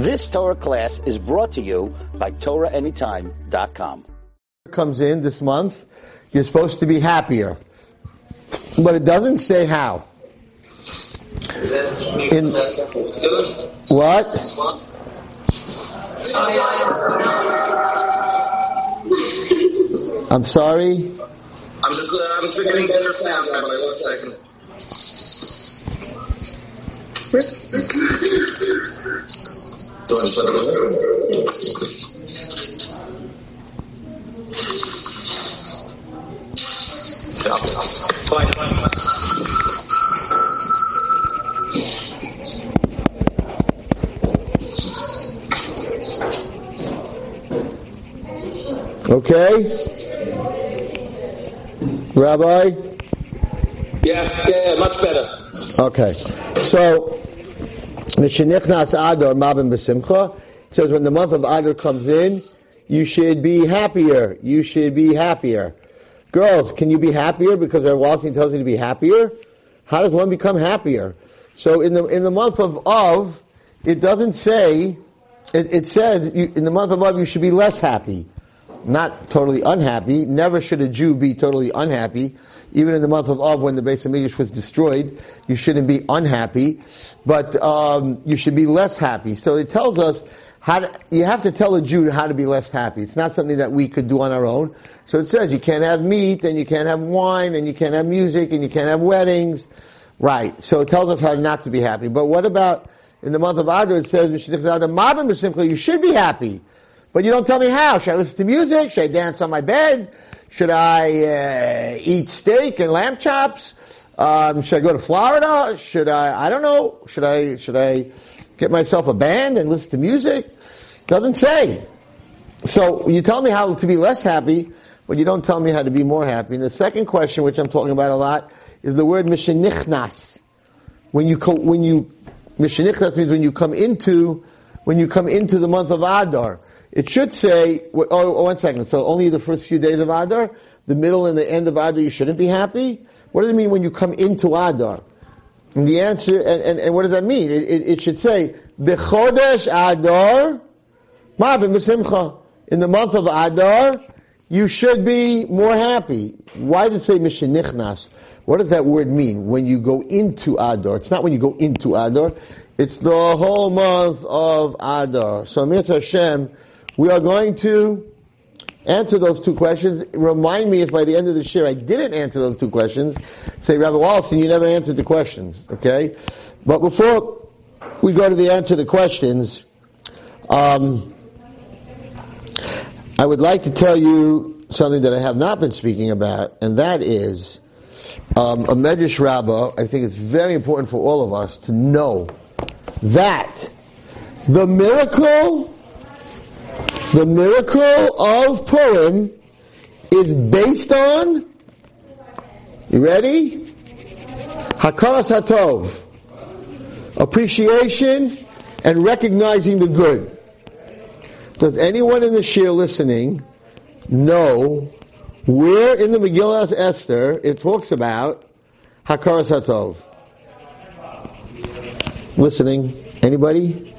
This Torah class is brought to you by TorahAnytime.com. Comes in this month, you're supposed to be happier. But it doesn't say how. In, what? I'm sorry? I'm just, uh, I'm getting better sound, Rabbi. One second. Do you want to shut it off? Yeah. Fine. Okay? Rabbi? Yeah, yeah, much better. Okay. So, Mishenichnas Adar Marbim B'Simcha says when the month of Adar comes in, you should be happier. You should be happier. Girls, can you be happier? Because Rabbi Wallerstein tells you to be happier. How does one become happier? So in the in the month of Av, it doesn't say. It, it says you, in the month of Av you should be less happy, not totally unhappy. Never should a Jew be totally unhappy. Even in the month of Av, when the of Midrash was destroyed, you shouldn't be unhappy, but um, you should be less happy. So it tells us how to, you have to tell a Jew how to be less happy. It's not something that we could do on our own. So it says you can't have meat, and you can't have wine, and you can't have music, and you can't have weddings. Right. So it tells us how not to be happy. But what about in the month of Adar? It says you should be happy, but you don't tell me how. Should I listen to music? Should I dance on my bed? Should I uh, eat steak and lamb chops? Um, should I go to Florida? Should I? I don't know. Should I? Should I get myself a band and listen to music? Doesn't say. So you tell me how to be less happy, but you don't tell me how to be more happy. And the second question, which I'm talking about a lot, is the word mishenichnas. When you when you mishenichnas means when you come into when you come into the month of Adar. It should say, oh, oh, one second. So only the first few days of Adar, the middle and the end of Adar, you shouldn't be happy. What does it mean when you come into Adar? And the answer, and, and, and what does that mean? It, it, it should say, Bechodesh Adar. In the month of Adar, you should be more happy. Why does it say Mishenichnas? What does that word mean? When you go into Adar. It's not when you go into Adar. It's the whole month of Adar. So, Mitzvah Hashem, we are going to answer those two questions. Remind me if by the end of this year I didn't answer those two questions. Say, Rabbi Wallerstein, you never answered the questions. Okay? But before we go to the answer to the questions, um, I would like to tell you something that I have not been speaking about, and that is um, a Medrash Rabbah. I think it's very important for all of us to know that the miracle, the miracle of Purim is based on, you ready? Hakaras Hatov. Appreciation and recognizing the good. Does anyone in the shir listening know where in the Megillah Esther it talks about Hakaras Hatov? Listening? Anybody?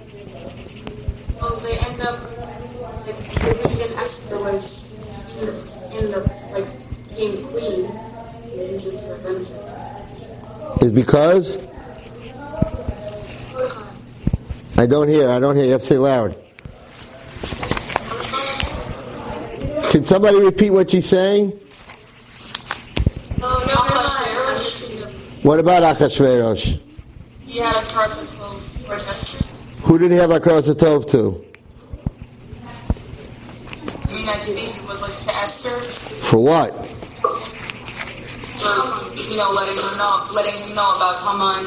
Like, the reason Esther was in the, in the like, became queen, use it to her benefit. Is because I don't hear. I don't hear. You have to say loud. Can somebody repeat what she's saying? Oh, no, What about Achashverosh? He had a towards Esther. Who did he have Hakaras Hatov to? I think it was like to Esther, For what? for, you know, letting her know, letting him know about Haman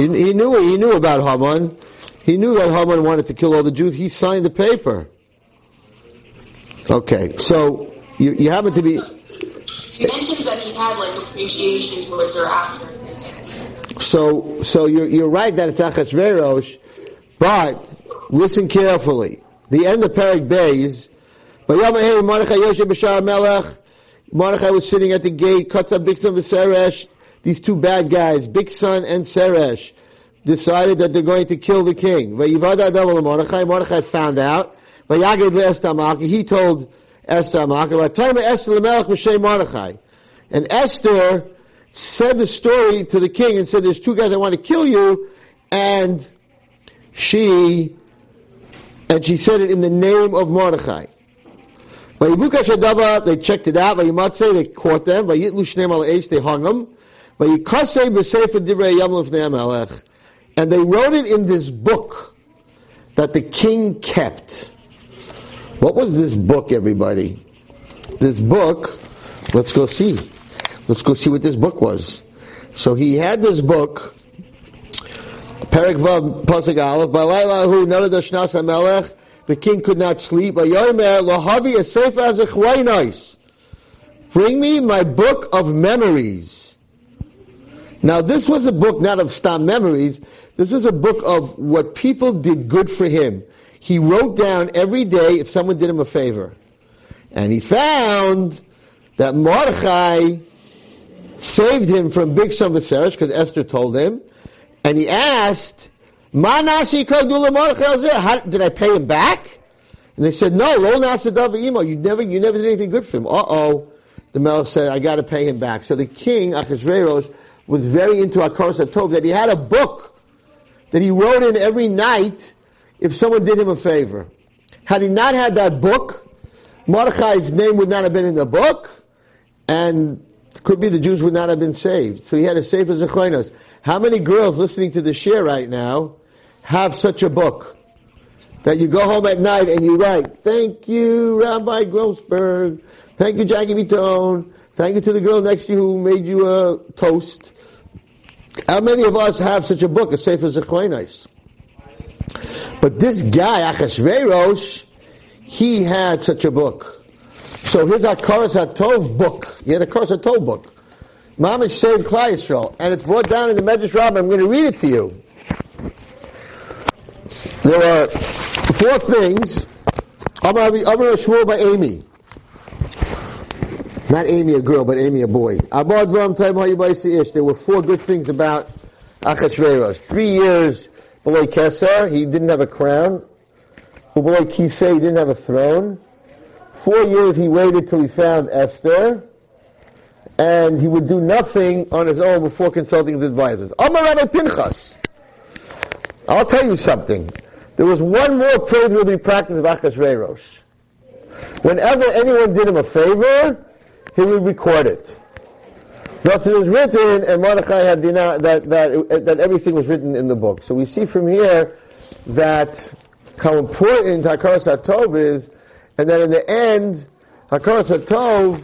and He, he knew. He knew about Haman. He knew that Haman wanted to kill all the Jews. He signed the paper. Okay, so you, you happen to be. he mentions that he had like appreciation towards her after. So, so you're, you're right that it's Achashverosh, but listen carefully. The end of Perik Beis, Vayamahe Mordechai Yoshe B'Shar Melech, Mordechai was sitting at the gate, Katzah Bikson V'Seresh, these two bad guys, Bikson and Seresh. decided that they're going to kill the king. Mordechai. Mordechai found out. He told Esther Mordechai. And Esther said the story to the king and said, there's two guys that want to kill you, and she, and she said it in the name of Mordechai. They checked it out. They caught them. They hung them. And they wrote it in this book that the king kept. What was this book, everybody? This book, let's go see. Let's go see what this book was. So he had this book, Perik Vav Pasuk Aleph, Balaylahu Nadash Shnas HaMelech, the king could not sleep. Ayomer Lohavi Asef as a Bring me my book of memories. Now this was a book not of stam memories, this is a book of what people did good for him. He wrote down every day if someone did him a favor. And he found that Mordechai saved him from big Viseresh, because Esther told him, and he asked, nasi Did I pay him back? And they said, no, lo nasa You never, you never did anything good for him. Uh-oh. The Melech said, I gotta pay him back. So the king, Achashverosh, was very into Akaras Tov, that he had a book that he wrote in every night if someone did him a favor. Had he not had that book, Mordechai's name would not have been in the book, and could be the Jews would not have been saved. So he had a Sefer Zichronos. How many girls listening to the share right now have such a book? That you go home at night and you write, thank you, Rabbi Grossberg. Thank you, Jackie Bitone. Thank you to the girl next to you who made you a toast. How many of us have such a book, As safe as a Sefer Zichronos? But this guy, Achashverosh, he had such a book. So his Akaras HaTov book, he had a Akaras HaTov book. Mamish saved Klal Yisrael, and it's brought down in the Medrash Rabbah. I'm going to read it to you. There are four things. Amar Shmuel by Amy. Not Amy a girl, but Amy a boy. There were four good things about Achashverosh. Three years below Keser, he didn't have a crown. Below Kisei, he didn't have a throne. Four years he waited till he found Esther, and he would do nothing on his own before consulting his advisors. Amar Rabbi Pinchas. I'll tell you something. There was one more praiseworthy practice of Achashverosh. Whenever anyone did him a favor, he would record it. Thus it was written, and Mordechai had that, that, that everything was written in the book. So we see from here that how important Hakaras HaTov is and then in the end, Hakaras Tov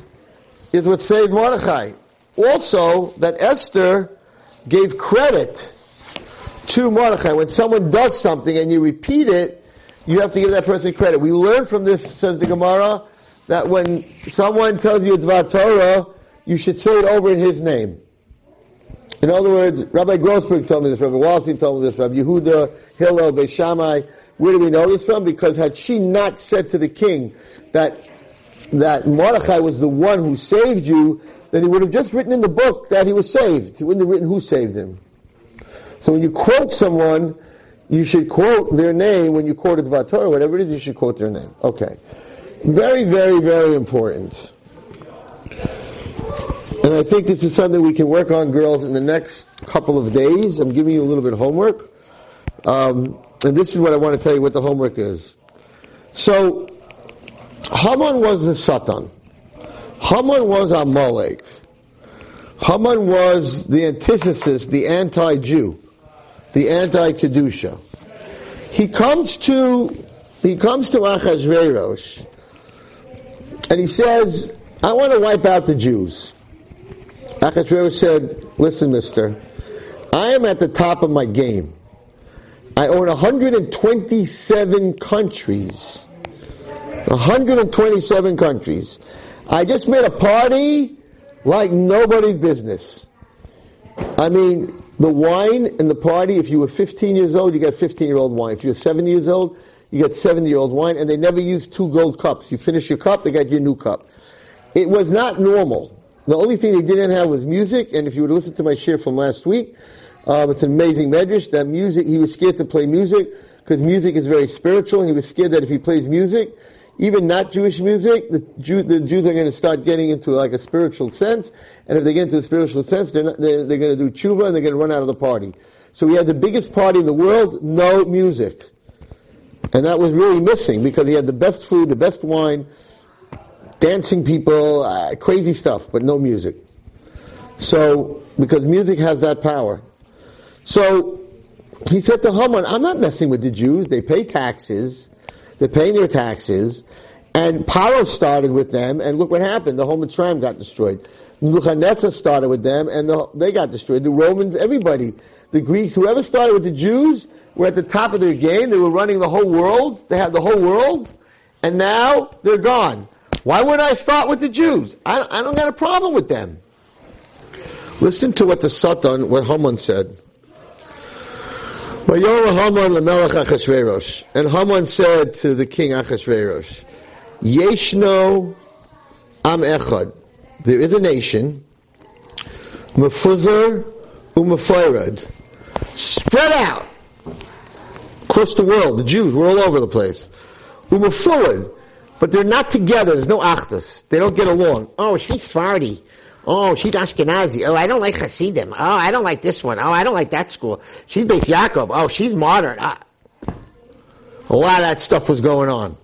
is what saved Mordechai. Also, that Esther gave credit to Mordechai. When someone does something and you repeat it, you have to give that person credit. We learn from this, says the Gemara, that when someone tells you a Dvar Torah, you should say it over in his name. In other words, Rabbi Grossberg told me this, Rabbi Wallerstein told me this, Rabbi Yehuda, Hillel, Beishamai, where do we know this from? Because had she not said to the king that that Mordechai was the one who saved you, then he would have just written in the book that he was saved. He wouldn't have written who saved him. So when you quote someone, you should quote their name. When you quote a Dvar whatever it is, you should quote their name. Okay. Very, very, very important. And I think this is something we can work on, girls, in the next couple of days. I'm giving you a little bit of homework. Um, and this is what I want to tell you what the homework is. So, Haman was the Satan. Haman was Amalek. Haman was the antithesis, the anti-Jew, the anti-Kedusha. He comes to, he comes to Achashverosh, and he says, I want to wipe out the Jews. Achashverosh said, listen mister, I am at the top of my game. I own 127 countries. 127 countries. I just made a party like nobody's business. I mean, the wine and the party, if you were 15 years old, you got 15 year old wine. If you're 70 years old, you get 70 year old wine, and they never used two gold cups. You finish your cup, they got your new cup. It was not normal. The only thing they didn't have was music, and if you would listen to my share from last week, Um, it's an amazing medrash. That music, he was scared to play music because music is very spiritual, and he was scared that if he plays music, even not Jewish music, the, Jew, the Jews are going to start getting into like a spiritual sense, and if they get into a spiritual sense, they're, not, they're, they're going to do tshuva and they're going to run out of the party. So we had the biggest party in the world, no music. And that was really missing because he had the best food, the best wine, dancing people, uh, crazy stuff, but no music. So, because music has that power. So, he said to Haman, I'm not messing with the Jews. They pay taxes. They're paying their taxes. And Paro started with them, and look what happened. The whole Mitzrayim got destroyed. Nebuchadnezzar started with them, and the, they got destroyed. The Romans, everybody. The Greeks, whoever started with the Jews, were at the top of their game. They were running the whole world. They had the whole world. And now, they're gone. Why would I start with the Jews? I, I don't got a problem with them. Listen to what the Satan, what Haman said. And Haman said to the king Achashverosh, Yeshno am echad. There is a nation, mefuzar umefayrad, spread out across the world. The Jews were all over the place. Umefurad, but they're not together. There's no achdus. They don't get along. Oh, she's Fardi. Oh, she's Ashkenazi. Oh, I don't like Hasidim. Oh, I don't like this one. Oh, I don't like that school. She's Beit Yaakov. Oh, she's modern. Ah. A lot of that stuff was going on.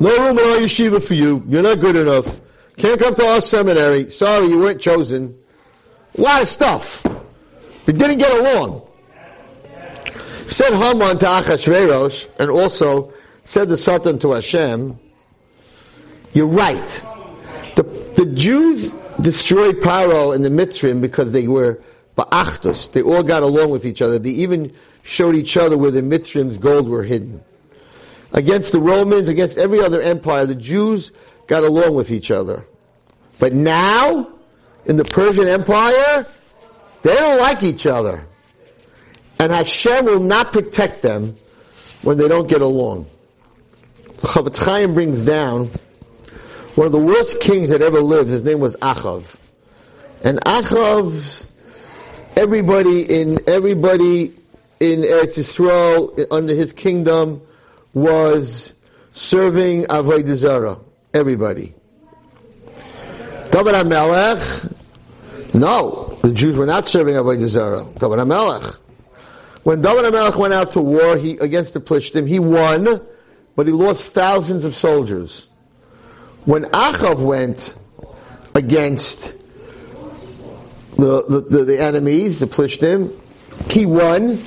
No room in our yeshiva for you. You're not good enough. Can't come to our seminary. Sorry, you weren't chosen. A lot of stuff. They didn't get along. Said Haman to Achashverosh, and also said the Satan to Hashem, you're right. The, the Jews destroyed Paro and the Mitzrim because they were ba'achdus. They all got along with each other. They even showed each other where the Mitzrim's gold were hidden. Against the Romans, against every other empire, the Jews got along with each other. But now, in the Persian Empire, they don't like each other. And Hashem will not protect them when they don't get along. The Chofetz Chaim brings down one of the worst kings that ever lived. His name was Achav. And Achav, everybody in, everybody in Eretz Yisrael, under his kingdom, was serving Avodah Zarah. Everybody. David HaMelech, no, the Jews were not serving Avodah Zarah. David HaMelech. When David HaMelech went out to war he, against the Plishtim, he won, but he lost thousands of soldiers. When Achav went against the, the, the, enemies, the Plishtim, he won,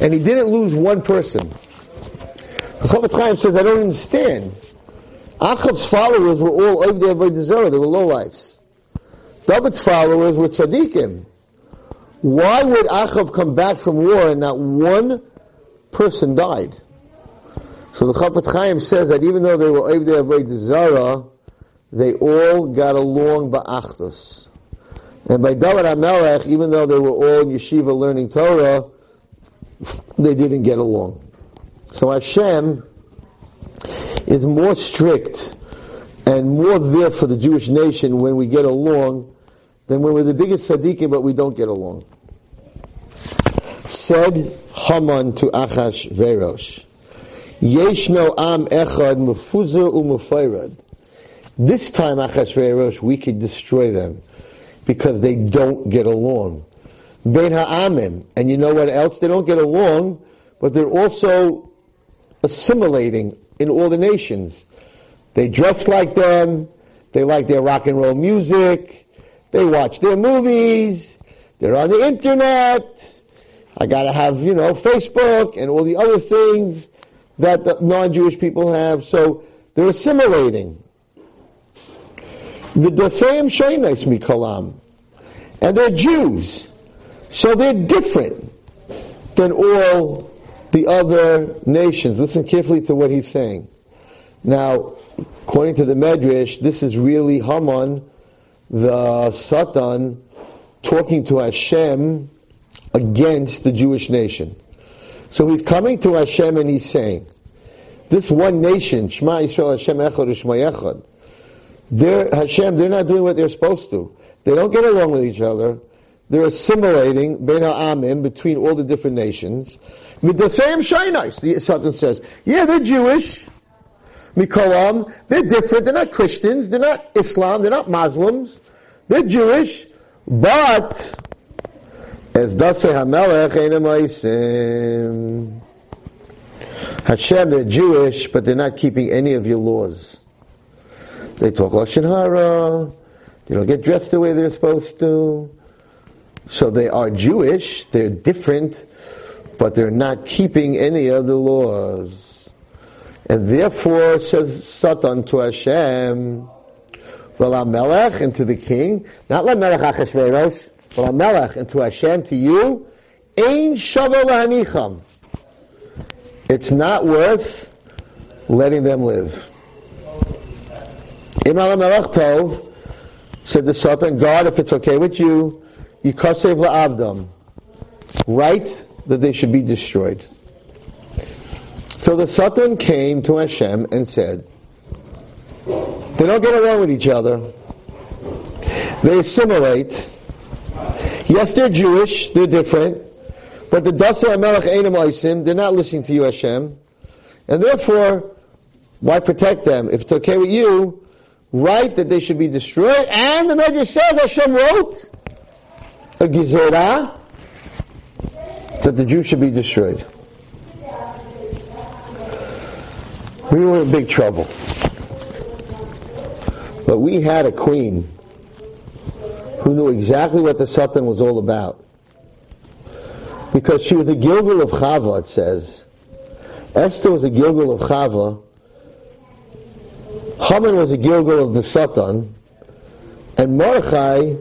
and he didn't lose one person. The Chofetz Chaim says, I don't understand. Achav's followers were all over there by Zarah, they were lowlifes. David's followers were tzaddikim. Why would Achav come back from war and not one person died? So the Chofetz Chaim says that even though they were Evdei Avodah Zara, they all got along ba'achdus. And by David HaMelech, even though they were all in yeshiva learning Torah, they didn't get along. So Hashem is more strict and more there for the Jewish nation when we get along than when we're the biggest tzaddikim but we don't get along. Said Haman to Achashverosh, Yeshno am echad. This time Achashverosh, we could destroy them because they don't get along. Ben Ha'amim, and you know what else? They don't get along, but they're also assimilating in all the nations. They dress like them, they like their rock and roll music, they watch their movies, they're on the internet, I gotta have, you know, Facebook and all the other things that non-Jewish people have, so they're assimilating. The same Shainis Mikalam. And they're Jews. So they're different than all the other nations. Listen carefully to what he's saying. Now, according to the Medrash, this is really Haman, the Satan, talking to Hashem against the Jewish nation. So he's coming to Hashem and he's saying, this one nation, Shema Yisrael Hashem Echad Shema Echad, they're, Hashem, they're not doing what they're supposed to. They don't get along with each other. they're assimilating Ben Ha'amim between all the different nations. With the same Shainais, the Satan says, yeah, they're Jewish. Mikolam, they're different, they're not Christians, they're not Islam, they're not Muslims, they're Jewish, but as Dasei HaMelech Einam Hashem, they're Jewish, but they're not keeping any of your laws. They talk Lashon Hara, they don't get dressed the way they're supposed to. So they are Jewish, they're different, but they're not keeping any of the laws. And therefore, says Satan to Hashem, Vala Melech, and to the king, not La Melech Achashverosh, Vala Melech, and to Hashem, to you, Shavel Hanicham. It's not worth letting them live. Imam Melech Tov said the Satan, God, if it's okay with you, you Yikasev La'avdam, write that they should be destroyed. So the Satan came to Hashem and said, they don't get along with each other. They assimilate. Yes, they're Jewish, they're different, but the Dasa Melech Einam Oisim, they're not listening to you, Hashem. And therefore, why protect them? If it's okay with you, write that they should be destroyed. And the Medrash says Hashem wrote a Gizerah that the Jews should be destroyed. We were in big trouble. But we had a queen who knew exactly what the Satan was all about. Because she was a Gilgul of Chava, it says. Esther was a Gilgul of Chava. Haman was a Gilgul of the Satan. And Mordechai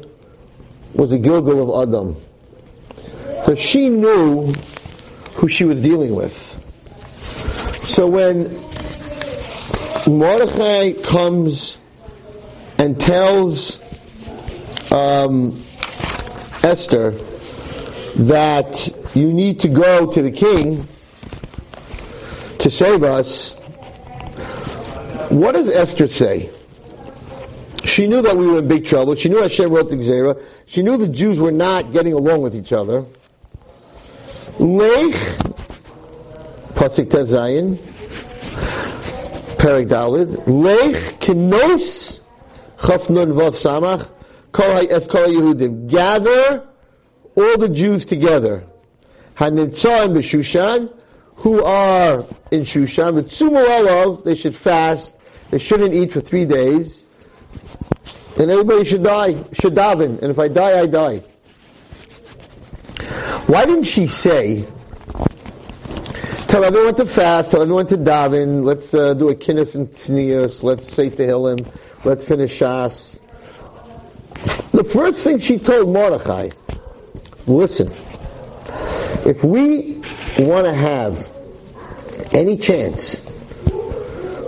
was a Gilgul of Adam. So she knew who she was dealing with. So when Mordechai comes and tells um, Esther that you need to go to the king to save us, what does Esther say? She knew that we were in big trouble. She knew Hashem wrote the Gzera. She knew the Jews were not getting along with each other. Lech, Pasik Tezayin, Perik Dalid, Lech Kinos, Chaf Nun Vav Samach. Gather all the Jews together. Hanitzah and B'Shushan, who are in Shushan, the Tzumu they should fast, they shouldn't eat for three days, and everybody should die, should daven, and if I die, I die. Why didn't she say, tell everyone to fast, tell everyone to daven, let's uh, do a kinnis and tnius, let's say Tehillim, let's finish Shas. The first thing she told Mordechai, listen, if we want to have any chance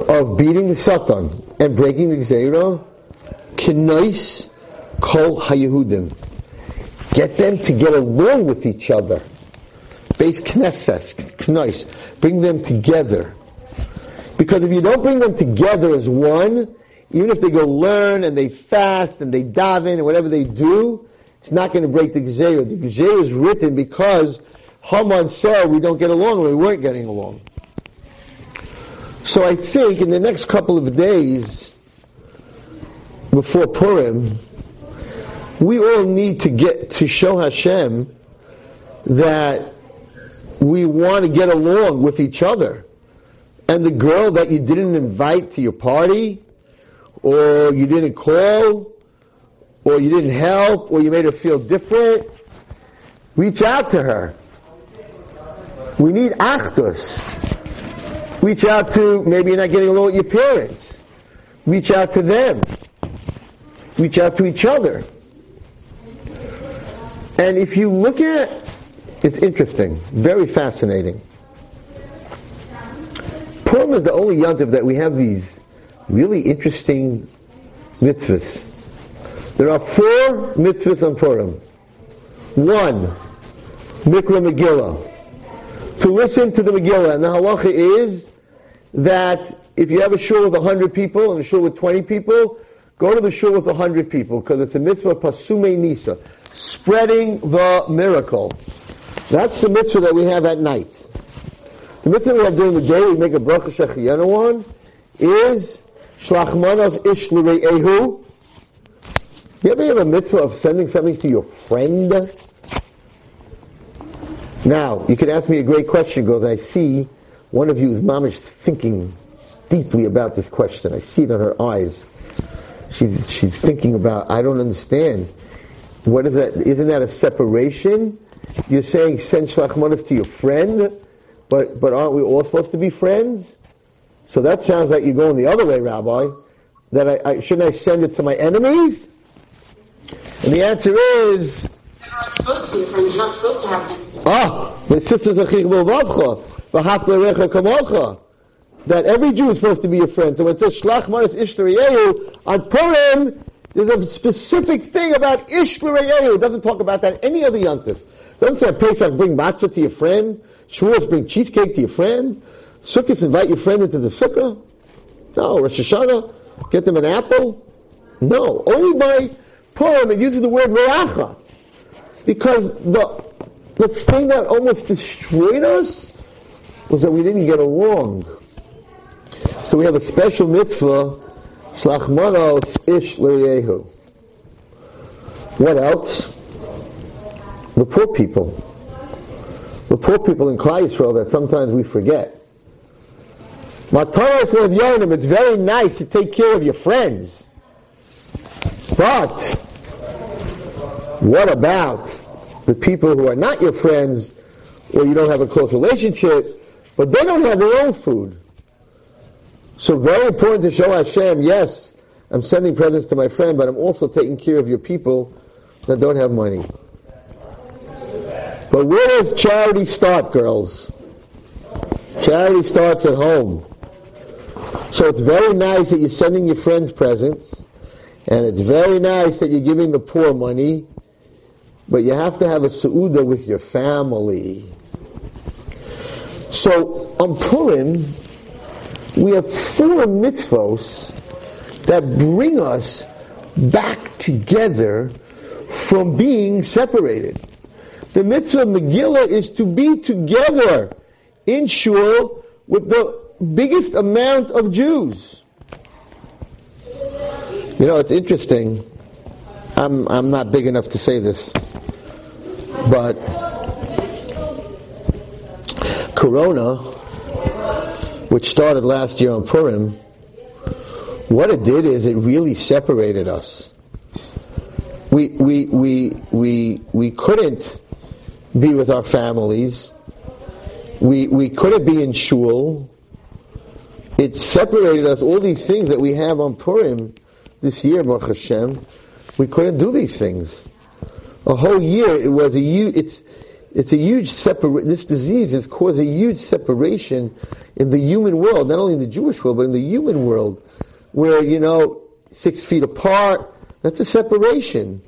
of beating the Satan and breaking the Gzeira, Kenois Kol HaYehudim. Get them to get along with each other. Base Knesses, Kenois. Bring them together. Because if you don't bring them together as one, even if they go learn and they fast and they daven and whatever they do, it's not going to break the Gzeira. The Gzeira is written because Haman said we don't get along, we weren't getting along. So I think in the next couple of days, before Purim, we all need to get to show Hashem that we want to get along with each other. And the girl that you didn't invite to your party, or you didn't call, or you didn't help, or you made her feel different, reach out to her. We need achdus. Reach out to, maybe you're not getting along with your parents. Reach out to them reach out to each other. And if you look at, it's interesting, very fascinating. Purim is the only yontif that we have these really interesting mitzvahs. There are four mitzvahs on Purim. One, Mikra Megillah. To listen to the Megillah. And the halacha is that if you have a shul with 100 people and a shul with 20 people, Go to the shul with a hundred people because it's a mitzvah pirsumei nisa. spreading the miracle. That's the mitzvah that we have at night. The mitzvah we have during the day, we make a bracha shechiyana one, is shlachmanos ish ehu. You ever have a mitzvah of sending something to your friend? Now, you can ask me a great question because I see one of you is mamish thinking deeply about this question. I see it in her eyes. She's, she's thinking about, I don't understand. What is that? Isn't that a separation? You're saying send shlachmanas to your friend, but, but aren't we all supposed to be friends? So that sounds like you're going the other way, Rabbi. That I, I shouldn't I send it to my enemies? And the answer is. Not supposed to be friends. Not supposed to have them. Ah, the sisters of That every Jew is supposed to be a friend. So when it says Shlach Maris Ishtareyehu, on Purim, there's a specific thing about Ishtareyehu. It doesn't talk about that any other Yontif. Doesn't say Pesach bring matzah to your friend. Shavuos bring cheesecake to your friend. Sukkot invite your friend into the sukkah. No, Rosh Hashanah, get them an apple. No, only by Purim it uses the word Reacha. Because the, the thing that almost destroyed us was that we didn't get along. So we have a special mitzvah, Shlachmanos Ish L'Yehu. What else? The poor people. The poor people in Klal Yisrael that sometimes we forget. It's very nice to take care of your friends. But, what about the people who are not your friends, or you don't have a close relationship, but they don't have their own food? So very important to show Hashem, yes, I'm sending presents to my friend, but I'm also taking care of your people that don't have money. But where does charity start, girls? Charity starts at home. So it's very nice that you're sending your friends presents, and it's very nice that you're giving the poor money, but you have to have a su'uda with your family. So on Purim, we have four mitzvos that bring us back together from being separated. The mitzvah Megillah is to be together in shul with the biggest amount of Jews. You know, it's interesting. I'm, I'm not big enough to say this, but Corona, which started last year on Purim, what it did is it really separated us. We, we, we, we, we couldn't be with our families. We, we couldn't be in shul. It separated us, all these things that we have on Purim this year, Baruch Hashem, we couldn't do these things. A whole year, it was a huge, it's, it's a huge this disease has caused a huge separation in the human world, not only in the Jewish world, but in the human world, where, you know, six feet apart, that's a separation.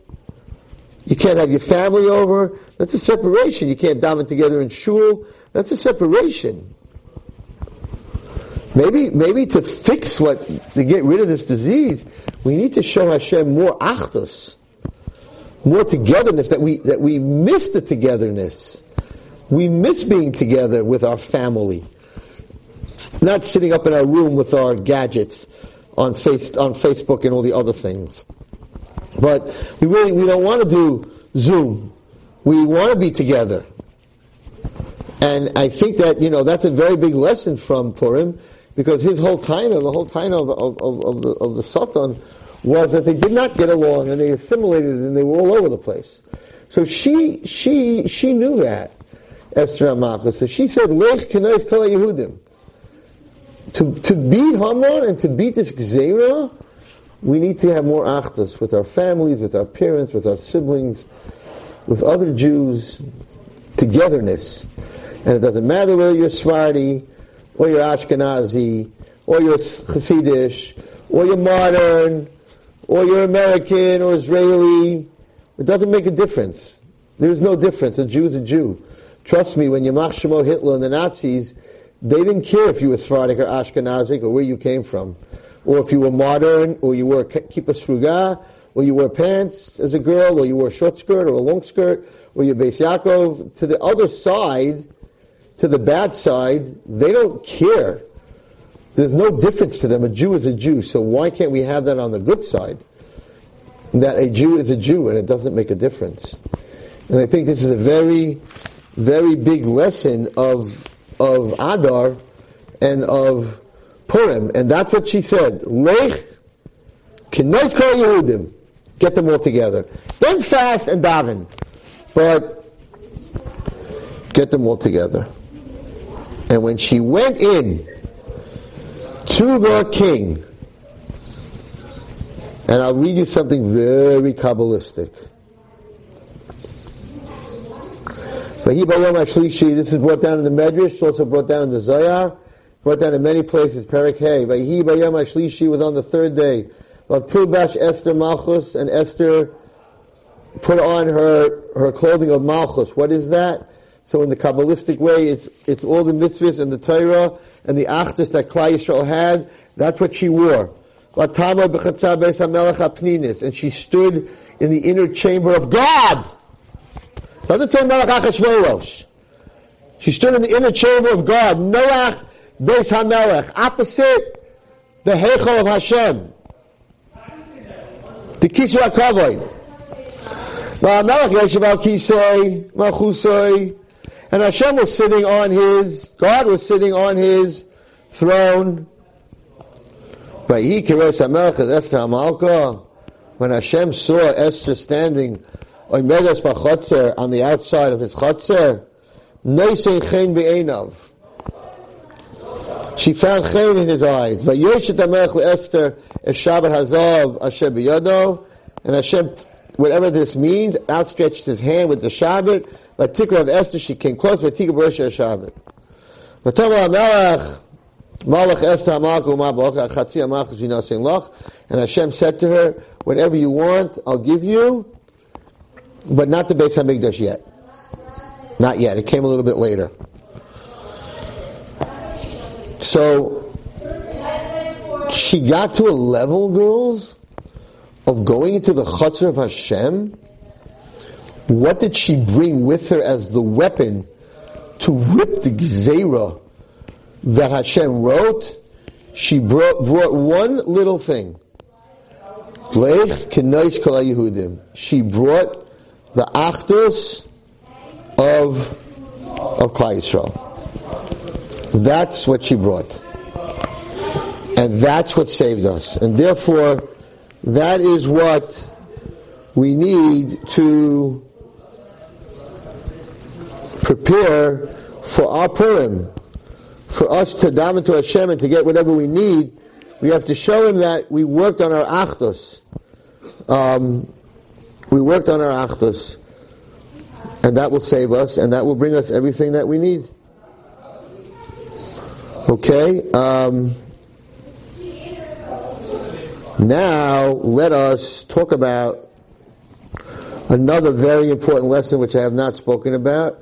You can't have your family over, that's a separation. You can't daven together in shul, that's a separation. Maybe, maybe to fix what, to get rid of this disease, we need to show Hashem more achdus, more togetherness, that we, that we miss the togetherness. We miss being together with our family. Not sitting up in our room with our gadgets on face, on Facebook and all the other things. But we really, we don't want to do Zoom. We want to be together. And I think that, you know, that's a very big lesson from Purim, because his whole taina, the whole taina of, of, of, of, the, of the Satan, was that they did not get along and they assimilated and they were all over the place. So she, she, she knew that, Esther Amaka. So she said, Lech kenais kol Yehudim. To, to beat Haman and to beat this Gzeira, we need to have more achdus with our families, with our parents, with our siblings, with other Jews, togetherness. And it doesn't matter whether you're Sephardi, or you're Ashkenazi, or you're Hasidish, or you're modern, or you're American or Israeli. It doesn't make a difference. There's no difference. A Jew is a Jew. Trust me, when Yamach Hitler and the Nazis, they didn't care if you were Sephardic or Ashkenazic or where you came from. Or if you were modern, or you were Kippah Sruga, or you wear pants as a girl, or you wear a short skirt or a long skirt, or you base Yaakov, to the other side, to the bad side, they don't care. There's no difference to them. A Jew is a Jew, so why can't we have that on the good side? That a Jew is a Jew and it doesn't make a difference. And I think this is a very, very big lesson of, of Adar and of Purim. And that's what she said. Lech, kenois kol Yehudim. Get them all together. Then fast and daven. But get them all together. And when she went in to the king, and I'll read you something very Kabbalistic. This is brought down in the Medrash, also brought down in the Zohar, brought down in many places. Perik Hey. Vahi Ashlishi was on the third day. Tilbash Esther Malchus, and Esther put on her, her clothing of Malchus. What is that? So in the Kabbalistic way, it's, it's all the mitzvahs and the Torah and the Achdus that Klal Yisrael had. That's what she wore. And she stood in the inner chamber of God. Doesn't say Melech Achashverosh. She stood in the inner chamber of God. Noach Beis HaMelech. Opposite the Heichal of Hashem. The Kisra Kavod. Melech Yeshiv Al Kisei, Malchusoi. And Hashem was sitting on his, God was sitting on his throne. When Hashem saw Esther standing on the outside of his chotzer, she found chen in his eyes. But Esther Hazav and Hashem, whatever this means, outstretched his hand with the Sharvit. Vatikra of Esther, she came close. Vatikra Baruch Shabbat. V'tomer HaMelech, Malach Esther Malchu Ma'boch, Achatzi Amach Zinasin Loch. And Hashem said to her, whatever you want, I'll give you, but not the Beis HaMikdash yet. Not yet. It came a little bit later. So, she got to a level, girls, of going into the Chutzner of Hashem. What did she bring with her as the weapon to rip the Gezerah that Hashem wrote, she brought, brought one little thing. She brought the achdus of of Klal Yisrael. That's what she brought, and that's what saved us. And therefore, that is what we need to prepare for our Purim for us to daven to Hashem and to get whatever we need, we have to show Him that we worked on our achdus. Um, we worked on our achdus, and that will save us, and that will bring us everything that we need. Okay. Um, now let us talk about another very important lesson which I have not spoken about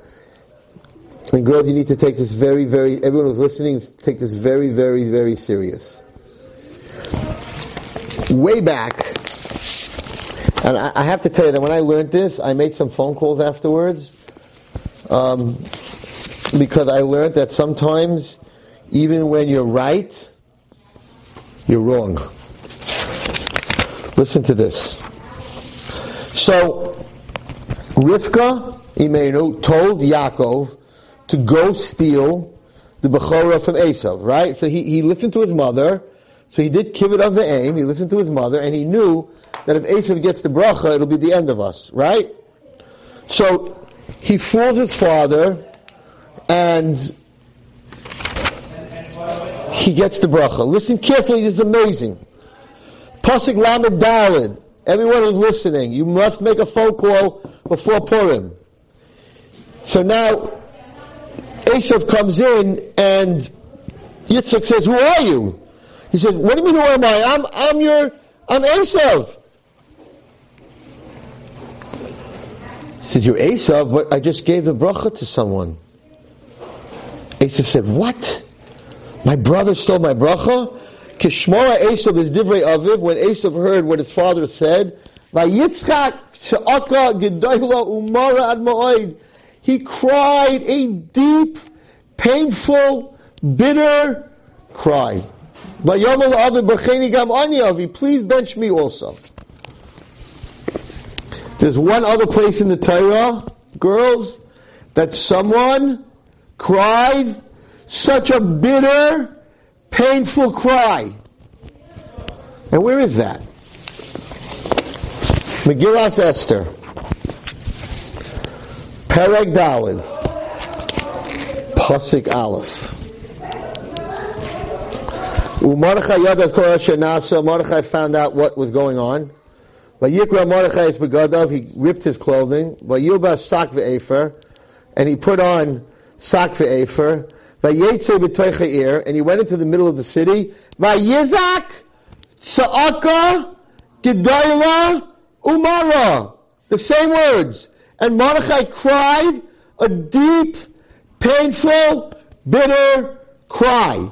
and girls, you need to take this very, very, everyone who's listening, take this very, very, very serious. Way back, and I, I have to tell you that when I learned this, I made some phone calls afterwards, um, because I learned that sometimes, even when you're right, you're wrong. Listen to this. So, Rivka Imenu told Yaakov to go steal the Bechorah from Esav, right? So he, he listened to his mother, so he did kibbut of the aim, he listened to his mother, and he knew that if Esav gets the bracha, it'll be the end of us, right? So he fools his father, and he gets the bracha. Listen carefully, this is amazing. Pasuk Lamed Dalid. Everyone who's listening, you must make a phone call before Purim. So now, Esav comes in and Yitzchak says, who are you? He said, what do you mean who am I? I'm, I'm your, I'm Esav. He said, you're Esav, but I just gave the bracha to someone. Esav said, what? My brother stole my bracha? Kishmara Esav is divrei aviv. When Esav heard what his father said, Vayitzak. He cried a deep, painful, bitter cry. Please bench me also. There's one other place in the Torah, girls, that someone cried such a bitter, painful cry. And where is that? Megillas Esther. Pereg Dalid. Pasik Aleph. Umarchai Yadat Kol Shenasa. Mordechai found out what was going on. Vayikra Mordechai is begadav. He ripped his clothing. Vayilba sak ve'efer. And he put on sak ve'efer. Vayetze b'toicha And he went into the middle of the city. Vayitzak tza'aka gedayla umara. The same words. And Mordechai cried a deep, painful, bitter cry.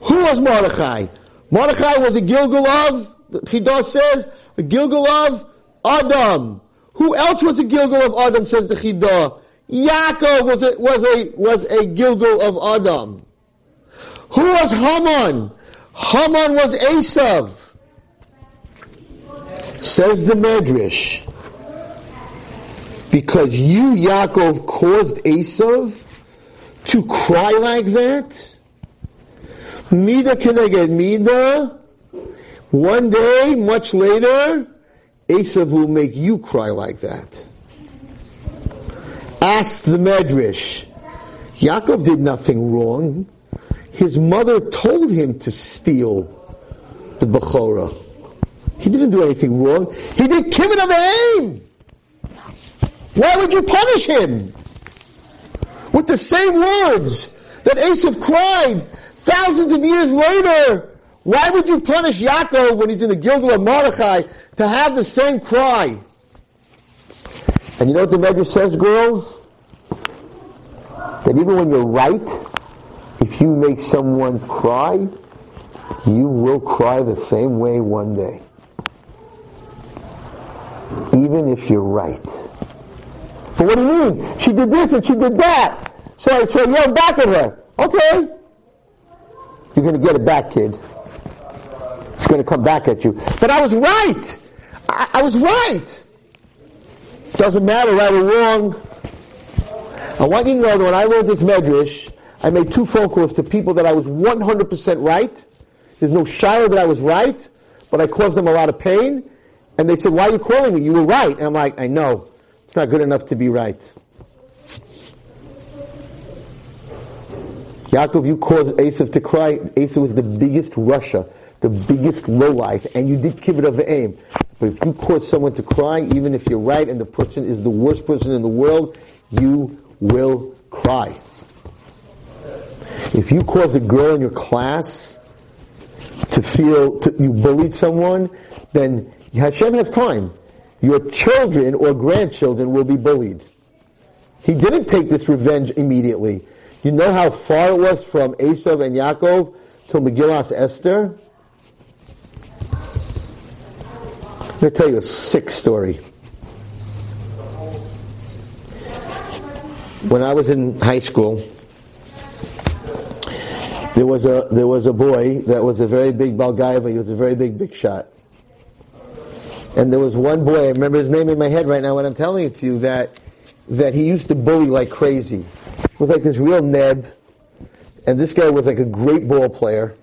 Who was Mordechai? Mordechai was a Gilgul of, Chidah says, a Gilgul of Adam. Who else was a Gilgul of Adam, says the Chidah? Yaakov was a, was a, was a Gilgal of Adam. Who was Haman? Haman was Esav. Says the Medrash. Because you, Yaakov, caused Esav to cry like that? Mida get Mida. One day, much later, Esav will make you cry like that. Ask the Medrash. Yaakov did nothing wrong. His mother told him to steal the Bechorah. He didn't do anything wrong. He did kibbut of aim. Why would you punish him? With the same words that Esav cried thousands of years later. Why would you punish Yaakov when he's in the Gilgul of Mordechai to have the same cry? And you know what the Medrash says, girls? That even when you're right, if you make someone cry, you will cry the same way one day. Even if you're right. But what do you mean? She did this and she did that. So I, so I yelled back at her. Okay. You're going to get it back, kid. It's going to come back at you. But I was right. I, I was right. Doesn't matter right or wrong. I want you to know that when I wrote this medrash, I made two phone calls to people that I was 100% right. There's no shadow that I was right, but I caused them a lot of pain. And they said, why are you calling me? You were right. And I'm like, I know. It's not good enough to be right. Yaakov, you caused Esav to cry. Esav was the biggest rasha, the biggest lowlife, and you did kibbut of aim. But if you cause someone to cry, even if you're right and the person is the worst person in the world, you will cry. If you cause a girl in your class to feel to, you bullied someone, then Hashem has time. Your children or grandchildren will be bullied. He didn't take this revenge immediately. You know how far it was from Esav and Yaakov to Megillas Esther? I'm going to tell you a sick story. When I was in high school, there was a there was a boy that was a very big Balgaiva. He was a very big big shot. And there was one boy. I remember his name in my head right now when I'm telling it to you that that he used to bully like crazy. Was like this real neb, and this guy was like a great ball player,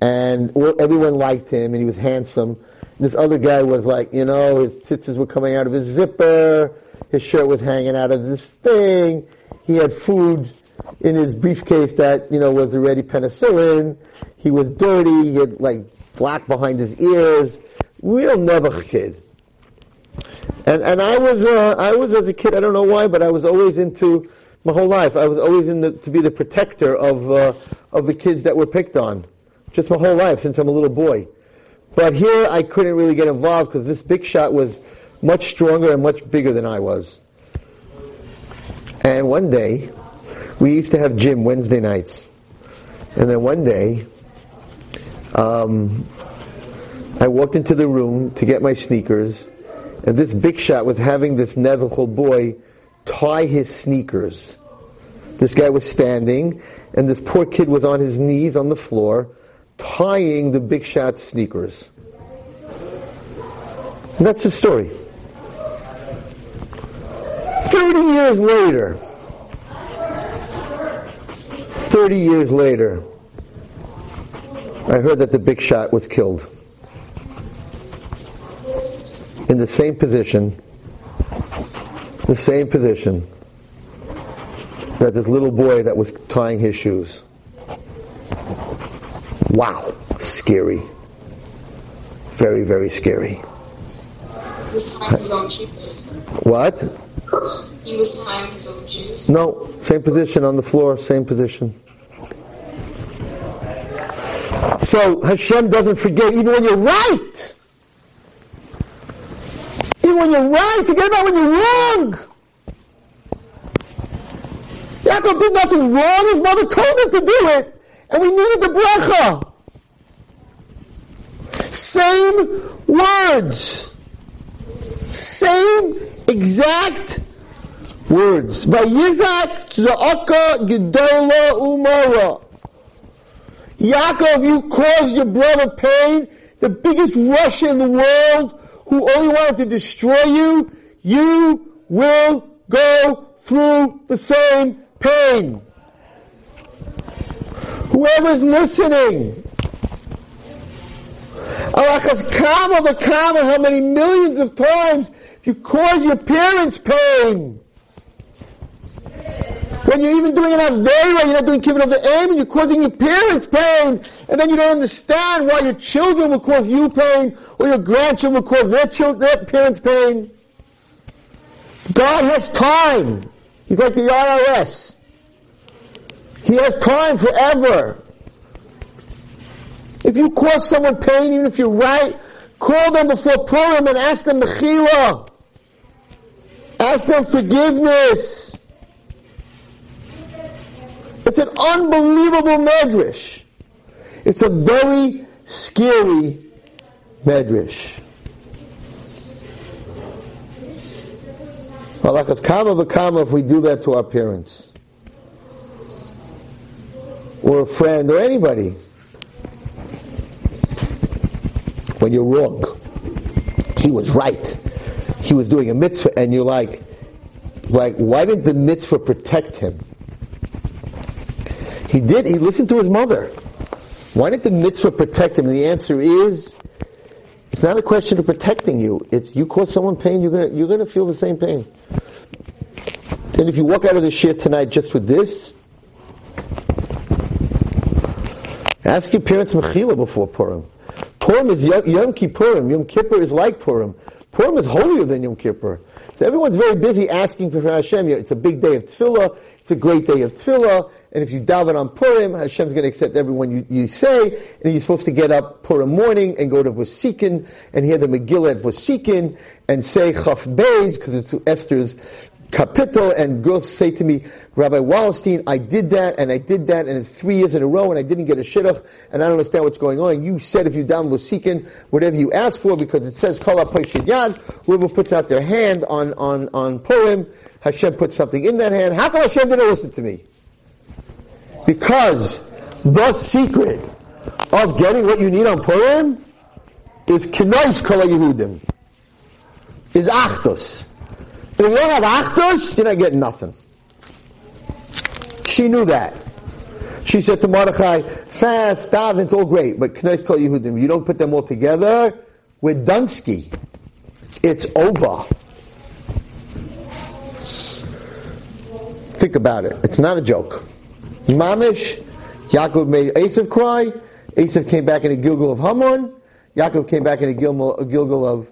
and everyone liked him, and he was handsome. This other guy was like, you know, his tits were coming out of his zipper, his shirt was hanging out of this thing, he had food in his briefcase that, you know, was already penicillin, he was dirty, he had like black behind his ears, real Nebuch kid. And, and I was, uh, I was as a kid, I don't know why, but I was always into, my whole life, I was always in the, to be the protector of, uh, of the kids that were picked on. Just my whole life, since I'm a little boy. But here I couldn't really get involved because this big shot was much stronger and much bigger than I was. And one day, we used to have gym Wednesday nights. And then one day, um, I walked into the room to get my sneakers, And this big shot was having this Nebuchadnezzar boy tie his sneakers. This guy was standing, and this poor kid was on his knees on the floor, tying the big shot sneakers. And that's the story. 30 years later, 30 years later, I heard that the big shot was killed. In the same position, the same position that this little boy that was tying his shoes. Wow, scary. Very, very scary. He was tying his own shoes. What? He was tying his own shoes. No, same position on the floor, same position. So Hashem doesn't forget even when you're right. When you're right, forget about when you're wrong. Yaakov did nothing wrong. His mother told him to do it, and we needed the bracha. Same words, same exact words. Vayitzak za'aka gedola umara. Yaakov, you caused your brother pain, the biggest rasha in the world, who only wanted to destroy you. You will go through the same pain. Whoever's listening, Allah Alachas kama v'kama, how many millions of times you cause your parents pain. When you're even doing it on very well, you're not doing kibbutz of the aim, and you're causing your parents pain, and then you don't understand why your children will cause you pain, or your grandchildren will cause their children, their parents pain. God has time. He's like the IRS. He has time forever. If you cause someone pain, even if you're right, call them before Purim and ask them mechila. Ask them forgiveness. It's an unbelievable medrash. It's a very scary medrash. Halakas kama v'kama if we do that to our parents. Or a friend or anybody. When you're wrong. He was right. He was doing a mitzvah and you're like, like, why didn't the mitzvah protect him? He did, he listened to his mother. Why did the mitzvah protect him? And the answer is, it's not a question of protecting you. It's you cause someone pain, you're gonna, you're gonna feel the same pain. And if you walk out of the shiur tonight just with this, ask your parents mechila before Purim. Purim is Yom, Yom Kippurim. Yom Kippur is like Purim. Purim is holier than Yom Kippur. So everyone's very busy asking for Hashem. It's a big day of tefillah. It's a great day of tefillah. And if you daven on Purim, Hashem's going to accept everyone you, you say. And you're supposed to get up Purim morning and go to Vosikin and hear the Megillah at Vosikin and say Chaf Beis because it's Esther's capital. And girls say to me, Rabbi Wallerstein, I did that and I did that and it's three years in a row and I didn't get a shidduch and I don't understand what's going on. You said if you down Vosikin, whatever you ask for because it says Kol Yad, whoever puts out their hand on, on, on Purim, Hashem puts something in that hand. How come Hashem didn't listen to me? Because the secret of getting what you need on Purim is kinois kol Yehudim. Is achdus. If you don't have achdus, you're not getting nothing. She knew that. She said to Mordechai, fast, daven, it's all great, but kinois kol Yehudim, you don't put them all together, with Dunsky. It's over. Think about it. It's not a joke. Mamish, Yaakov made Esav cry. Esav came back in a Gilgul of Haman. Yaakov came back in a Gilgul, a Gilgul of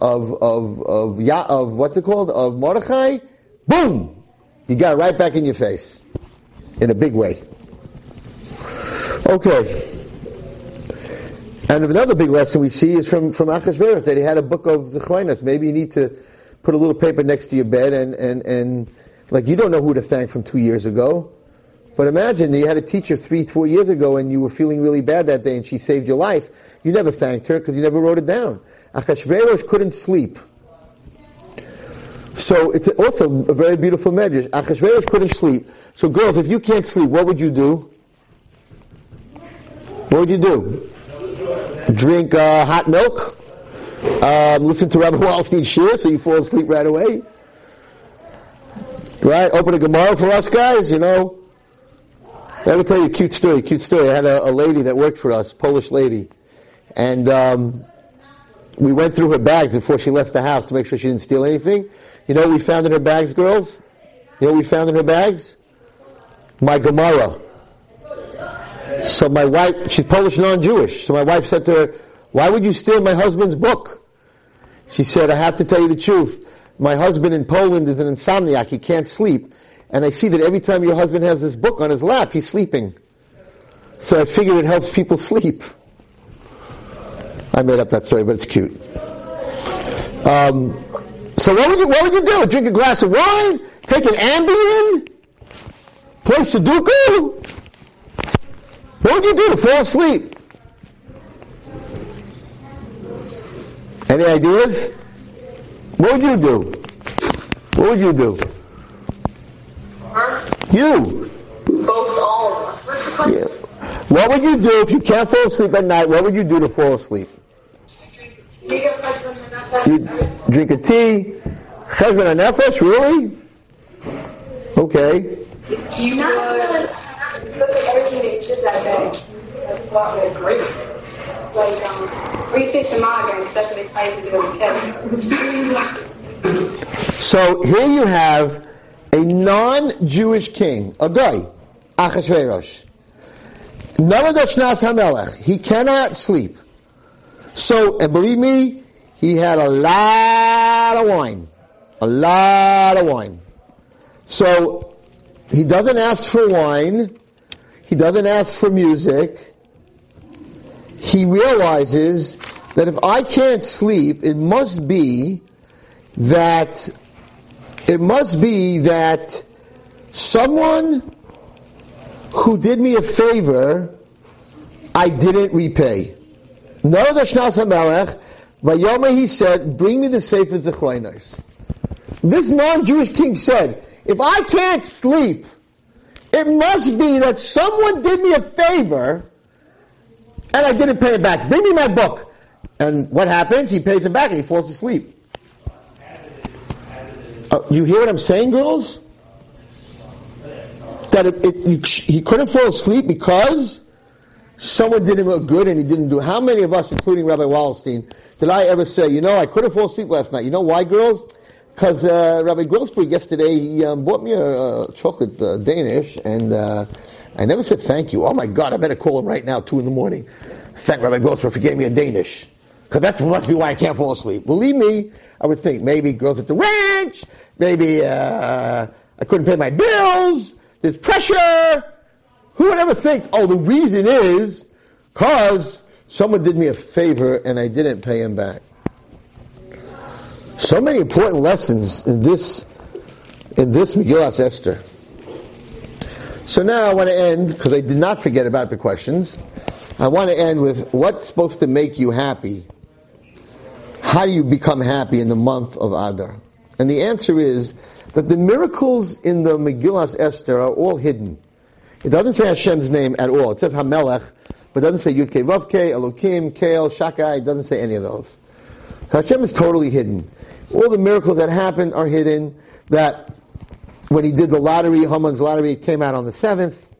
of of of, of what's it called of Mordechai. Boom! You got it right back in your face in a big way. Okay. And another big lesson we see is from from Achashverosh that he had a book of Zichronos. Maybe you need to put a little paper next to your bed and and and like you don't know who to thank from two years ago. But imagine you had a teacher three, four years ago and you were feeling really bad that day and she saved your life. You never thanked her because you never wrote it down. Achashverosh couldn't sleep. So it's also a very beautiful medrash. Achashverosh couldn't sleep. So girls, if you can't sleep, what would you do? What would you do? Drink uh, hot milk? Um, listen to Rabbi Wallerstein shiur so you fall asleep right away? Right? Open a Gemara for us guys, you know. Let me tell you a cute story, cute story. I had a, a lady that worked for us, Polish lady. And um, we went through her bags before she left the house to make sure she didn't steal anything. You know what we found in her bags, girls? You know what we found in her bags? My Gemara. So my wife, she's Polish non-Jewish. So my wife said to her, why would you steal my husband's book? She said, I have to tell you the truth. My husband in Poland is an insomniac. He can't sleep. And I see that every time your husband has this book on his lap, he's sleeping. So I figure it helps people sleep. I made up that story, but it's cute. Um, so what would you what would you do? Drink a glass of wine? Take an Ambien? Play Sudoku? What would you do to fall asleep? Any ideas? What would you do? What would you do? You. Both all of us. Yeah. What would you do if you can't fall asleep at night? What would you do to fall asleep? Big of husband and not that. You drink a tea? Cheshbon and nefesh? Really? Okay. You not really look at everything that you that day? Like what went? Like, um, or say Shemaga and that's what they tell to do with kids. So here you have a non-Jewish king, a guy, Achashverosh. Navadoshnas Hamelech. He cannot sleep. So, and believe me, he had a lot of wine. A lot of wine. So, he doesn't ask for wine. He doesn't ask for music. He realizes that if I can't sleep, it must be that it must be that someone who did me a favor, I didn't repay. No, the Shnas HaMelech, Vayoma he said, bring me the Sefer Zichronos. This non-Jewish king said, if I can't sleep, it must be that someone did me a favor and I didn't pay it back. Bring me my book. And what happens? He pays it back and he falls asleep. Uh, you hear what I'm saying, girls? That it, it, you, he couldn't fall asleep because someone did him a good and he didn't do. How many of us, including Rabbi Wallerstein, did I ever say, you know, I couldn't fall asleep last night? You know why, girls? Because uh, Rabbi Grossberg yesterday he um, bought me a, a chocolate uh, Danish, and uh, I never said thank you. Oh my God, I better call him right now, two in the morning. Thank Rabbi Grossberg for getting me a Danish. Because that must be why I can't fall asleep. Believe me, I would think maybe girls at the ranch, maybe uh, I couldn't pay my bills, there's pressure. Who would ever think, oh, the reason is because someone did me a favor and I didn't pay him back. So many important lessons in this in this Megillat Esther. So now I want to end because I did not forget about the questions. I want to end with what's supposed to make you happy. How do you become happy in the month of Adar? And the answer is that the miracles in the Megillat Esther are all hidden. It doesn't say Hashem's name at all. It says Hamelech, but it doesn't say Yud Kei Vav Kei, Elokim, Kael, Shakai. It doesn't say any of those. Hashem is totally hidden. All the miracles that happened are hidden. That when he did the lottery, Haman's lottery, it came out on the seventh,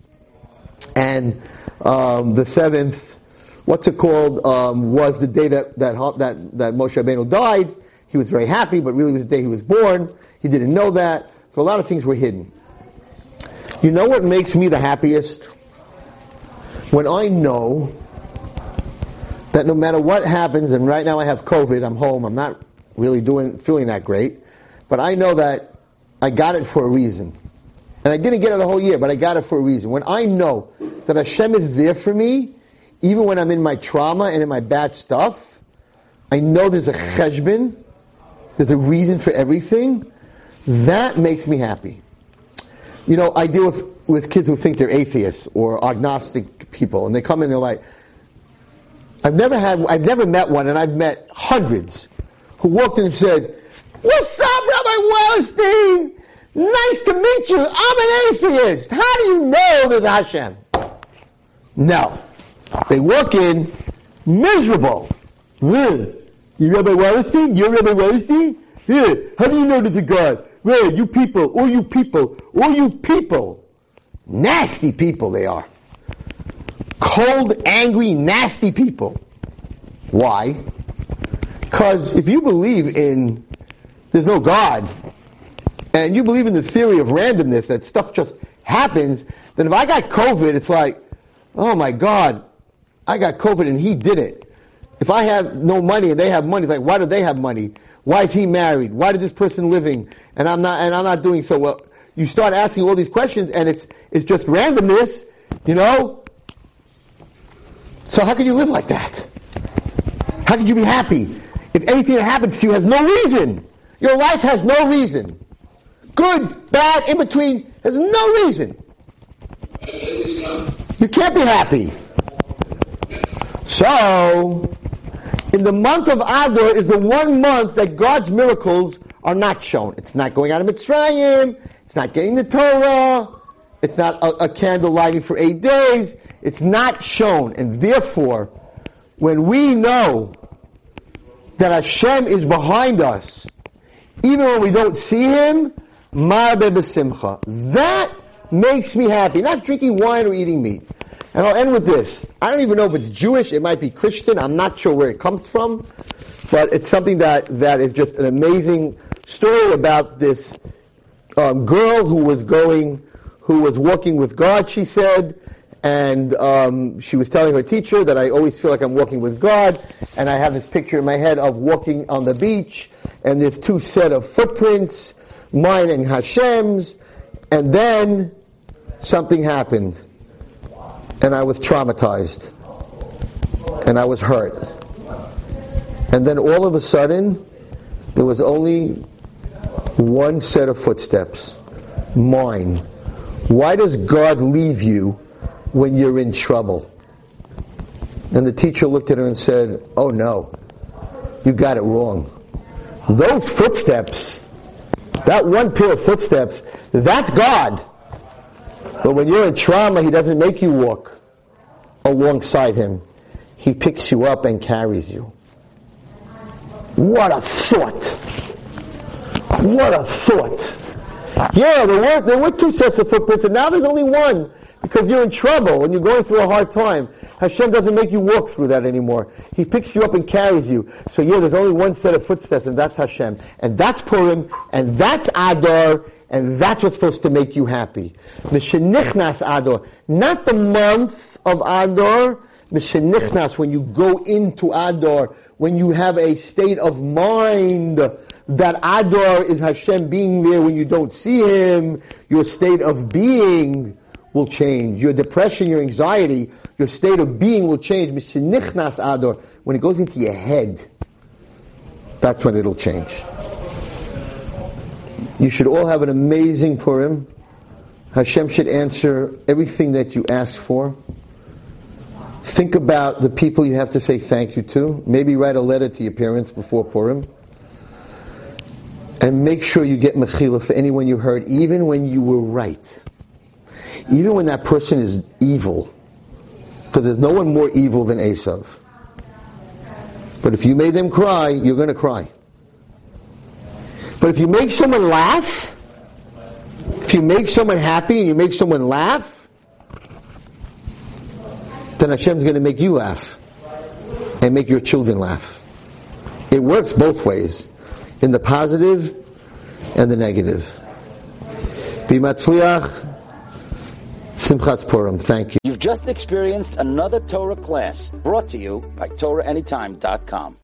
and um, the seventh, what's it called, um, was the day that that that that Moshe Rabbeinu died. He was very happy, but really was the day he was born. He didn't know that, so a lot of things were hidden. You know what makes me the happiest? When I know that no matter what happens, and right now I have COVID, I'm home, I'm not really doing, feeling that great, but I know that I got it for a reason. And I didn't get it the whole year, but I got it for a reason. When I know that Hashem is there for me, even when I'm in my trauma and in my bad stuff, I know there's a cheshbon, there's a reason for everything, that makes me happy. You know, I deal with, with kids who think they're atheists or agnostic people, and they come in, and they're like, I've never had, I've never met one, and I've met hundreds who walked in and said, "What's up, Rabbi Wallerstein, nice to meet you. I'm an atheist. How do you know there's Hashem? No. They walk in miserable. Huh. You Rabbi Wallerstein? You're Rabbi Wallerstein? Yeah. How do you know there's a God? Well, you people, all you people, all you people. Nasty people they are. Cold, angry, nasty people. Why? Because if you believe in there's no God, and you believe in the theory of randomness, that stuff just happens, then if I got COVID, it's like, oh my God, I got COVID and he did it. If I have no money and they have money, it's like, why do they have money? Why is he married? Why is this person living? And I'm not, and I'm not doing so well. You start asking all these questions and it's, it's just randomness, you know? So how can you live like that? How could you be happy if anything that happens to you has no reason? Your life has no reason. Good, bad, in between, has no reason. You can't be happy. So, in the month of Adar is the one month that God's miracles are not shown. It's not going out of Mitzrayim. It's not getting the Torah. It's not a, a candle lighting for eight days. It's not shown. And therefore, when we know that Hashem is behind us, even when we don't see Him, that makes me happy. Not drinking wine or eating meat. And I'll end with this. I don't even know if it's Jewish. It might be Christian. I'm not sure where it comes from. But it's something that, that is just an amazing story about this um, girl who was going, who was walking with God, she said, and um, she was telling her teacher that I always feel like I'm walking with God, and I have this picture in my head of walking on the beach, and there's two set of footprints, mine and Hashem's, and then something happened, and I was traumatized, and I was hurt, and then all of a sudden, there was only one set of footsteps, mine. Why does God leave you when you're in trouble? And the teacher looked at her and said, Oh no, you got it wrong. Those footsteps, that one pair of footsteps, that's God. But when you're in trauma, He doesn't make you walk alongside Him. He picks you up and carries you. What a thought! What a thought. Yeah, there were, there were two sets of footprints, and now there's only one because you're in trouble and you're going through a hard time. Hashem doesn't make you walk through that anymore. He picks you up and carries you. So yeah, there's only one set of footsteps, and that's Hashem. And that's Purim, and that's Adar, and that's what's supposed to make you happy. Mishenichnas Adar. Not the month of Adar, Mishenichnas, when you go into Adar, when you have a state of mind that Adar is Hashem being there when you don't see Him, your state of being will change. Your depression, your anxiety, your state of being will change. When it goes into your head, that's when it'll change. You should all have an amazing Purim. Hashem should answer everything that you ask for. Think about the people you have to say thank you to. Maybe write a letter to your parents before Purim. And make sure you get mechila for anyone you hurt, even when you were right. Even when that person is evil. Because there's no one more evil than Esav. But if you made them cry, you're going to cry. But if you make someone laugh, if you make someone happy and you make someone laugh, then Hashem's going to make you laugh and make your children laugh. It works both ways in the positive and the negative. Be matzliach, Simchat Purim. Thank you. You've just experienced another Torah class brought to you by TorahAnytime.com.